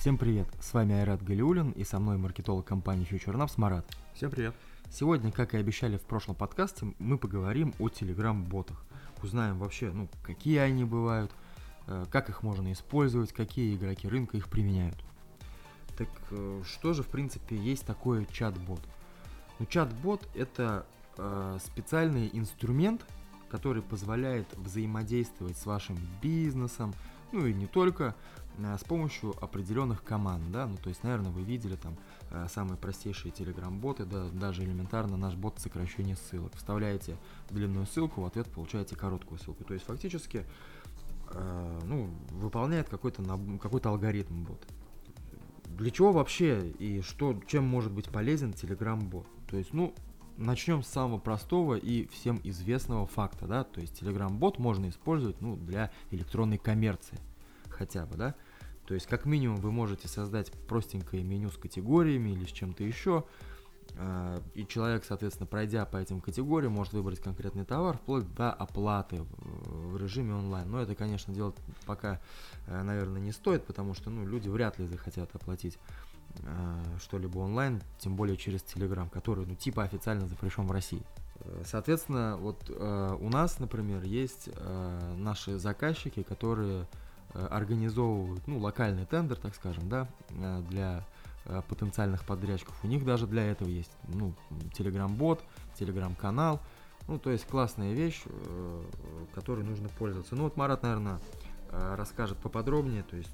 Всем привет, с вами Айрат Галиулин и со мной маркетолог компании FutureNaps Марат. Всем привет. Сегодня, как и обещали в прошлом подкасте, мы поговорим о Telegram-ботах. Узнаем вообще, ну, какие они бывают, э, как их можно использовать, какие игроки рынка их применяют. Так э, что же, в принципе, есть такое чат-бот? Ну, чат-бот это э, специальный инструмент, который позволяет взаимодействовать с вашим бизнесом, ну и не только, Э, с помощью определенных команд, да, ну то есть, наверное, вы видели там э, самые простейшие телеграм-боты, да, даже элементарно наш бот сокращения ссылок. Вставляете длинную ссылку, в ответ получаете короткую ссылку. То есть, фактически, э, ну, выполняет какой-то какой алгоритм бот. Для чего вообще и что, чем может быть полезен телеграм-бот? То есть, ну, начнем с самого простого и всем известного факта, да, то есть Telegram-бот можно использовать, ну, для электронной коммерции хотя бы, да. То есть, как минимум, вы можете создать простенькое меню с категориями или с чем-то еще, а, и человек, соответственно, пройдя по этим категориям, может выбрать конкретный товар вплоть до оплаты в режиме онлайн. Но это, конечно, делать пока, э, наверное, не стоит, потому что ну, люди вряд ли захотят оплатить что-либо онлайн, тем более через Telegram, который, ну, типа официально запрещен в России. Э, соответственно, вот у нас, например, есть наши заказчики, которые Э, организовывают, ну, локальный тендер, так скажем, да, э, для э, потенциальных подрядчиков. У них даже для этого есть, ну, телеграм-бот, телеграм-канал, ну, то есть классная вещь, которой нужно пользоваться. Ну, вот Марат, наверное, расскажет поподробнее, то есть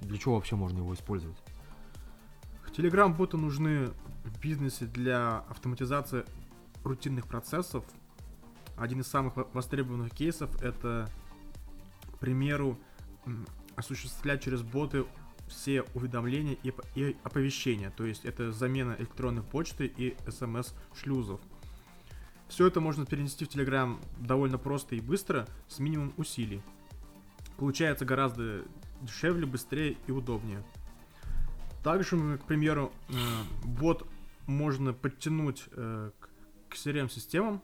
для чего вообще можно его использовать. Телеграм-боты нужны в бизнесе для автоматизации рутинных процессов. Один из самых востребованных кейсов это, к примеру, осуществлять через боты все уведомления и, и оповещения. То есть это замена электронной почты и смс-шлюзов. Все это можно перенести в Telegram довольно просто и быстро, с минимум усилий. Получается гораздо дешевле, быстрее и удобнее. Также, к примеру, э, бот можно подтянуть э, к CRM-системам,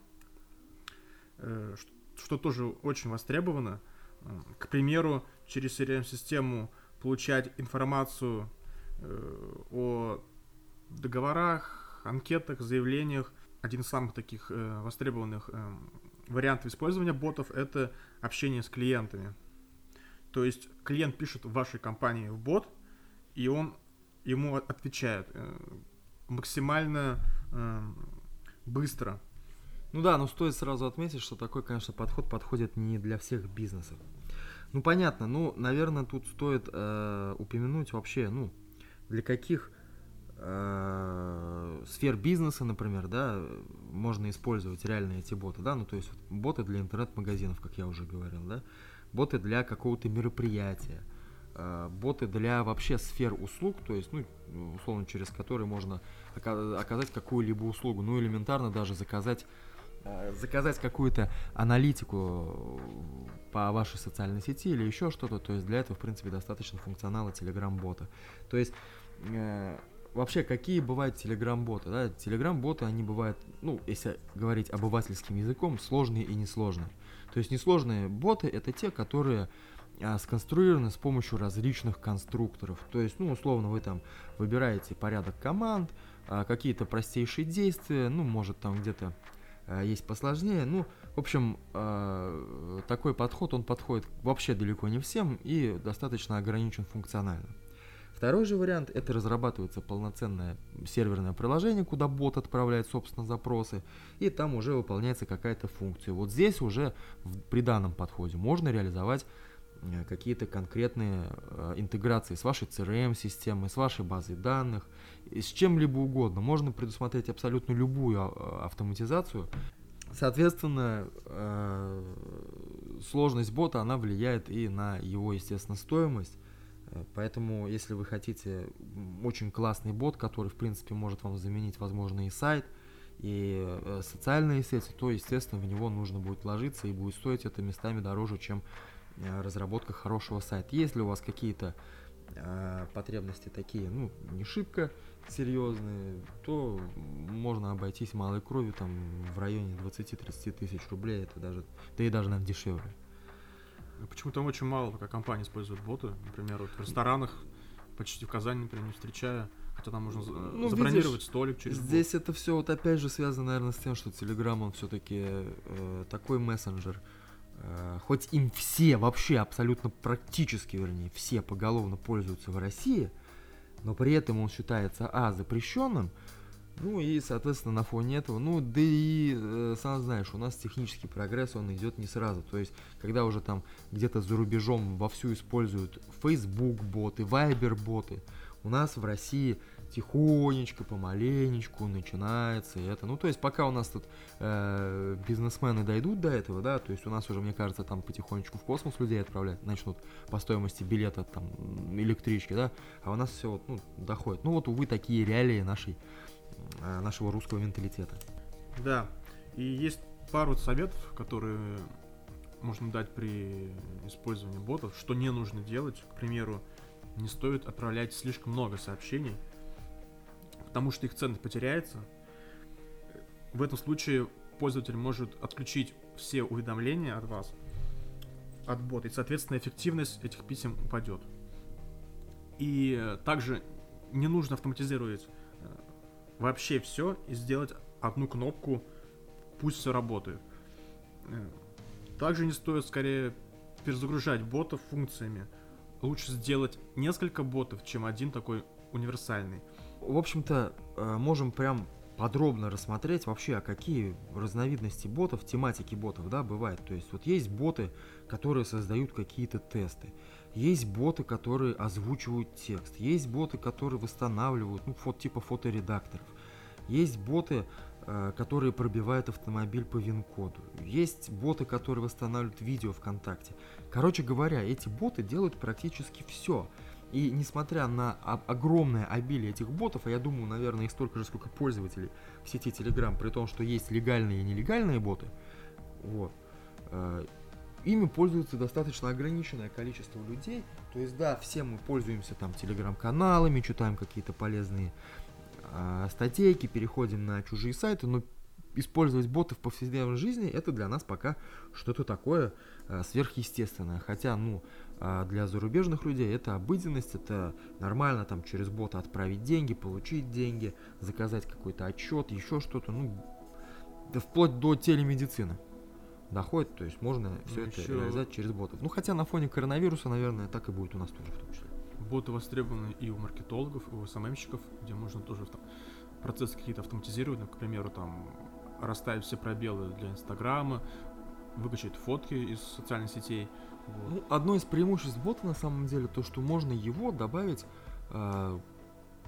э, что тоже очень востребовано. К примеру, через CRM-систему получать информацию о договорах, анкетах, заявлениях. Один из самых таких востребованных вариантов использования ботов – это общение с клиентами. То есть клиент пишет в вашей компании в бот, и он ему отвечает э, максимально э, быстро. Ну да, но стоит сразу отметить, что такой, конечно, подход подходит не для всех бизнесов. Ну понятно, ну, наверное, тут стоит э, упомянуть вообще, ну, для каких э, сфер бизнеса, например, да, можно использовать реально эти боты, да, ну, то есть боты для интернет-магазинов, как я уже говорил, да, боты для какого-то мероприятия, э, боты для вообще сфер услуг, то есть, ну, условно, через которые можно оказать какую-либо услугу, ну, элементарно даже заказать Э, заказать какую-то аналитику по вашей социальной сети или еще что-то, то есть для этого, в принципе, достаточно функционала Telegram-бота. То есть э, вообще, какие бывают Telegram-боты? Да? Telegram-боты, они бывают, ну, если говорить обывательским языком, сложные и несложные. То есть несложные боты это те, которые сконструированы с помощью различных конструкторов. То есть, ну, условно, вы там выбираете порядок команд, а, какие-то простейшие действия, ну, может там где-то Э, есть посложнее. Ну, в общем, такой подход, он подходит вообще далеко не всем и достаточно ограничен функционально. Второй же вариант – это разрабатывается полноценное серверное приложение, куда бот отправляет, собственно, запросы, и там уже выполняется какая-то функция. Вот здесь уже при данном подходе можно реализовать какие-то конкретные интеграции с вашей CRM-системой, с вашей базой данных, с чем-либо угодно. Можно предусмотреть абсолютно любую а, автоматизацию. Соответственно, э, сложность бота, она влияет и на его, естественно, стоимость. Э, поэтому, если вы хотите очень классный бот, который, в принципе, может вам заменить, возможно, и сайт, и э, социальные сети, то, естественно, в него нужно будет вложиться и будет стоить это местами дороже, чем разработка хорошего сайта. Если у вас какие-то э, потребности такие, ну, не шибко серьезные, то можно обойтись малой кровью там в районе 20-30 тысяч рублей, это даже, да и даже, наверное, дешевле. Почему-то очень мало пока компаний используют боты. Например, вот в ресторанах почти в Казани, например, не встречаю. Хотя там можно ну, забронировать видишь, столик через Здесь бот. это все вот опять же связано, наверное, с тем, что Telegram, он все-таки э, такой мессенджер. Э, хоть им все, вообще абсолютно практически, вернее, все поголовно пользуются в России, но при этом он считается, а, запрещенным, ну и, соответственно, на фоне этого, ну, да и, э, сам знаешь, у нас технический прогресс, он идет не сразу. То есть, когда уже там где-то за рубежом вовсю используют Facebook боты, Viber боты, у нас в России тихонечко, помаленечку начинается это. Ну, то есть, пока у нас тут э, бизнесмены дойдут до этого, да, то есть у нас уже, мне кажется, там потихонечку в космос людей отправлять начнут по стоимости билета там электрички, да, а у нас все вот, ну, доходит. Ну, вот, увы, такие реалии нашей Э, нашего русского менталитета. Да, и есть пару советов, которые можно дать при использовании ботов, что не нужно делать. К примеру, не стоит отправлять слишком много сообщений, потому что их ценность потеряется. В этом случае пользователь может отключить все уведомления от вас, от бота, и, соответственно, эффективность этих писем упадет. И также не нужно автоматизировать вообще все и сделать одну кнопку, пусть все работает. Э, также не стоит скорее перезагружать ботов функциями. Лучше сделать несколько ботов, чем один такой универсальный. В общем-то, э, можем прям подробно рассмотреть вообще, а какие разновидности ботов, тематики ботов, да, бывает. То есть вот есть боты, которые создают какие-то тесты. Есть боты, которые озвучивают текст. Есть боты, которые восстанавливают, ну, фото, типа фоторедакторов. Есть боты, э, которые пробивают автомобиль по ВИН-коду. Есть боты, которые восстанавливают видео ВКонтакте. Короче говоря, эти боты делают практически все. И несмотря на огромное обилие этих ботов, а я думаю, наверное, их столько же, сколько пользователей в сети Telegram, при том, что есть легальные и нелегальные боты, вот, э, ими пользуется достаточно ограниченное количество людей. То есть, да, все мы пользуемся там телеграм-каналами, читаем какие-то полезные э, статейки, переходим на чужие сайты, но использовать боты в повседневной жизни это для нас пока что-то такое э, сверхъестественное. Хотя, ну, э, для зарубежных людей это обыденность, это нормально там через бота отправить деньги, получить деньги, заказать какой-то отчет, еще что-то, ну, да вплоть до телемедицины доходит, то есть можно все ну, это еще... реализовать через ботов. Ну хотя на фоне коронавируса, наверное, так и будет у нас тоже в том числе. Боты востребованы и у маркетологов, и у СММщиков, где можно тоже там, процессы какие-то автоматизировать, ну, к примеру, там расставить все пробелы для Инстаграма, выкачать фотки из социальных сетей. Вот. Ну, одно из преимуществ бота на самом деле то, что можно его добавить э,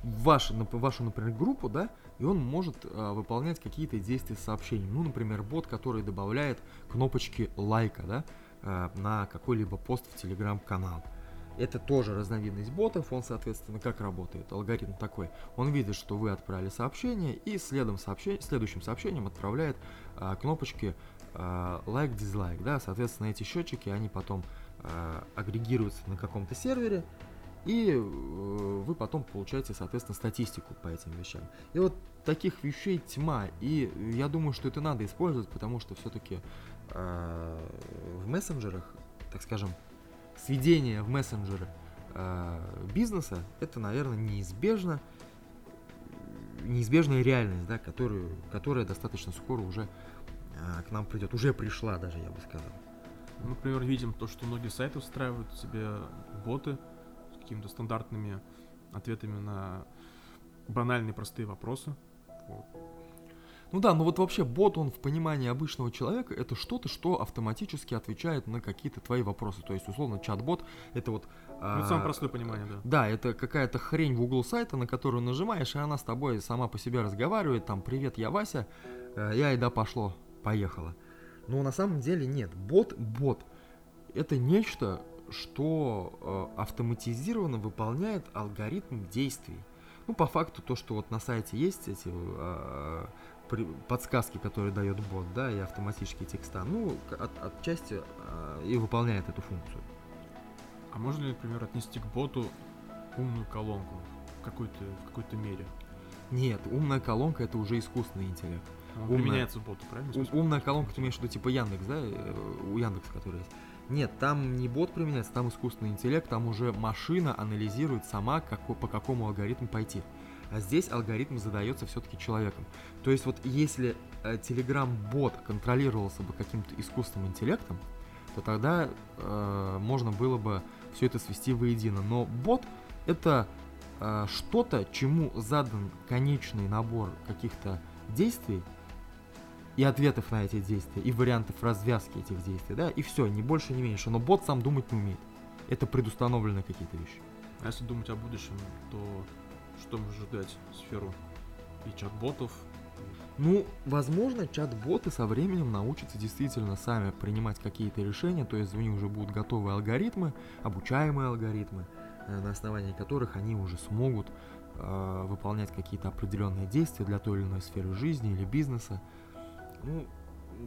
вашу, вашу, например, группу, да, и он может э, выполнять какие-то действия с сообщением. Ну, например, бот, который добавляет кнопочки лайка, да, э, на какой-либо пост в телеграм-канал. Это тоже разновидность ботов, он, соответственно, как работает? Алгоритм такой. Он видит, что вы отправили сообщение, и следом сообщение, следующим сообщением отправляет э, кнопочки лайк, дизлайк, да, соответственно, эти счетчики, они потом э, агрегируются на каком-то сервере, и э, вы потом получаете, соответственно, статистику по этим вещам. И вот таких вещей тьма, и я думаю, что это надо использовать, потому что все-таки э, в мессенджерах, так скажем, сведение в мессенджеры э, бизнеса, это, наверное, неизбежно, неизбежная реальность, да, которую, которая достаточно скоро уже э, к нам придет, уже пришла даже, я бы сказал. Мы, например, видим то, что многие сайты устраивают себе боты, какими-то стандартными ответами на банальные простые вопросы. Ну да, но вот вообще бот, он в понимании обычного человека, это что-то, что автоматически отвечает на какие-то твои вопросы. То есть, условно, чат-бот, это вот... Ну, это а, самое простое понимание, да. Да, это какая-то хрень в угол сайта, на которую нажимаешь, и она с тобой сама по себе разговаривает, там, привет, я Вася, э, я и да пошло, поехала. Но на самом деле нет, бот, бот, это нечто, что э, автоматизированно выполняет алгоритм действий. Ну, по факту, то, что вот на сайте есть эти э, подсказки, которые дает бот, да, и автоматические текста, ну, от, отчасти э, и выполняет эту функцию. А можно ли, например, отнести к боту умную колонку в какой-то, в какой-то мере. Нет, умная колонка это уже искусственный интеллект. Он Умная. применяется в боту, правильно? У- сказал? умная колонка, ты имеешь в виду типа Яндекс, да? э, У Яндекса, который есть. Нет, там не бот применяется, там искусственный интеллект, там уже машина анализирует сама, како- по какому алгоритму пойти. А здесь алгоритм задается все-таки человеком. То есть вот если э, Telegram-бот контролировался бы каким-то искусственным интеллектом, то тогда э, можно было бы все это свести воедино. Но бот это э, что-то, чему задан конечный набор каких-то действий, и ответов на эти действия, и вариантов развязки этих действий, да, и все, ни больше, ни меньше. Но бот сам думать не умеет. Это предустановленные какие-то вещи. А если думать о будущем, то что может ждать сферу и чат-ботов? Ну, возможно, чат-боты со временем научатся действительно сами принимать какие-то решения, то есть у них уже будут готовые алгоритмы, обучаемые алгоритмы, э, на основании которых они уже смогут э, выполнять какие-то определенные действия для той или иной сферы жизни или бизнеса. Ну,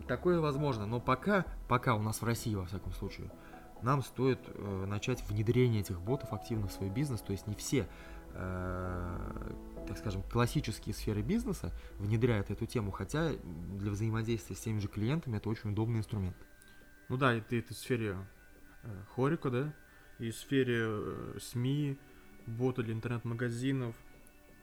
такое возможно, но пока, пока у нас в России, во всяком случае, нам стоит э, начать внедрение этих ботов активно в свой бизнес, то есть не все так скажем, классические сферы бизнеса внедряют эту тему, хотя для взаимодействия с теми же клиентами это очень удобный инструмент. Ну да, и ты это в сфере э, хорика, да? И в сфере э, СМИ, бота для интернет-магазинов.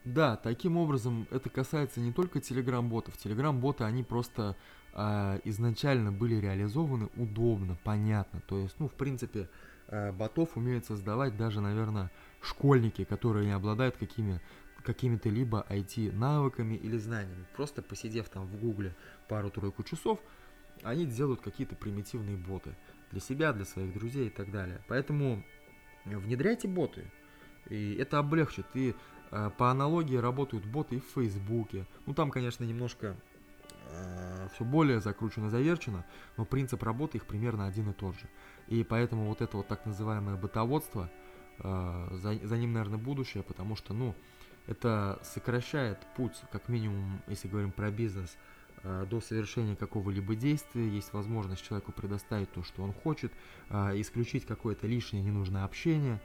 Да, таким образом это касается не только телеграм-ботов. Телеграм-боты, они просто а, изначально были реализованы удобно, понятно. То есть, ну, в принципе, а, ботов умеют создавать даже, наверное, школьники, которые не обладают какими какими-то либо IT-навыками или знаниями. Просто посидев там в гугле пару-тройку часов, они делают какие-то примитивные боты для себя, для своих друзей и так далее. Поэтому внедряйте боты, и это облегчит. И э, по аналогии работают боты и в Фейсбуке. Ну там, конечно, немножко все более закручено, заверчено, но принцип работы их примерно один и тот же. И поэтому вот это вот так называемое ботоводство, э, за, за ним, наверное, будущее, потому что, ну, это сокращает путь, как минимум, если говорим про бизнес, э, до совершения какого-либо действия. Есть возможность человеку предоставить то, что он хочет, э, исключить какое-то лишнее ненужное общение.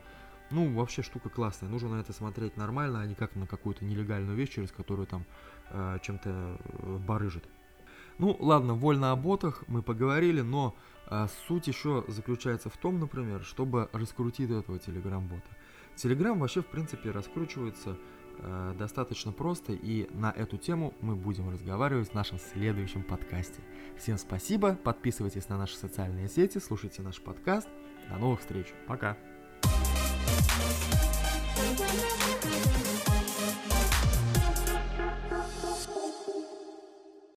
Ну, вообще штука классная. Нужно на это смотреть нормально, а не как на какую-то нелегальную вещь, через которую там э, чем-то э, барыжит. Ну, ладно, вольно о ботах мы поговорили, но э, суть еще заключается в том, например, чтобы раскрутить этого телеграм-бота. Телеграм вообще, в принципе, раскручивается э, достаточно просто, и на эту тему мы будем разговаривать в нашем следующем подкасте. Всем спасибо, подписывайтесь на наши социальные сети, слушайте наш подкаст. До новых встреч. Пока. Thank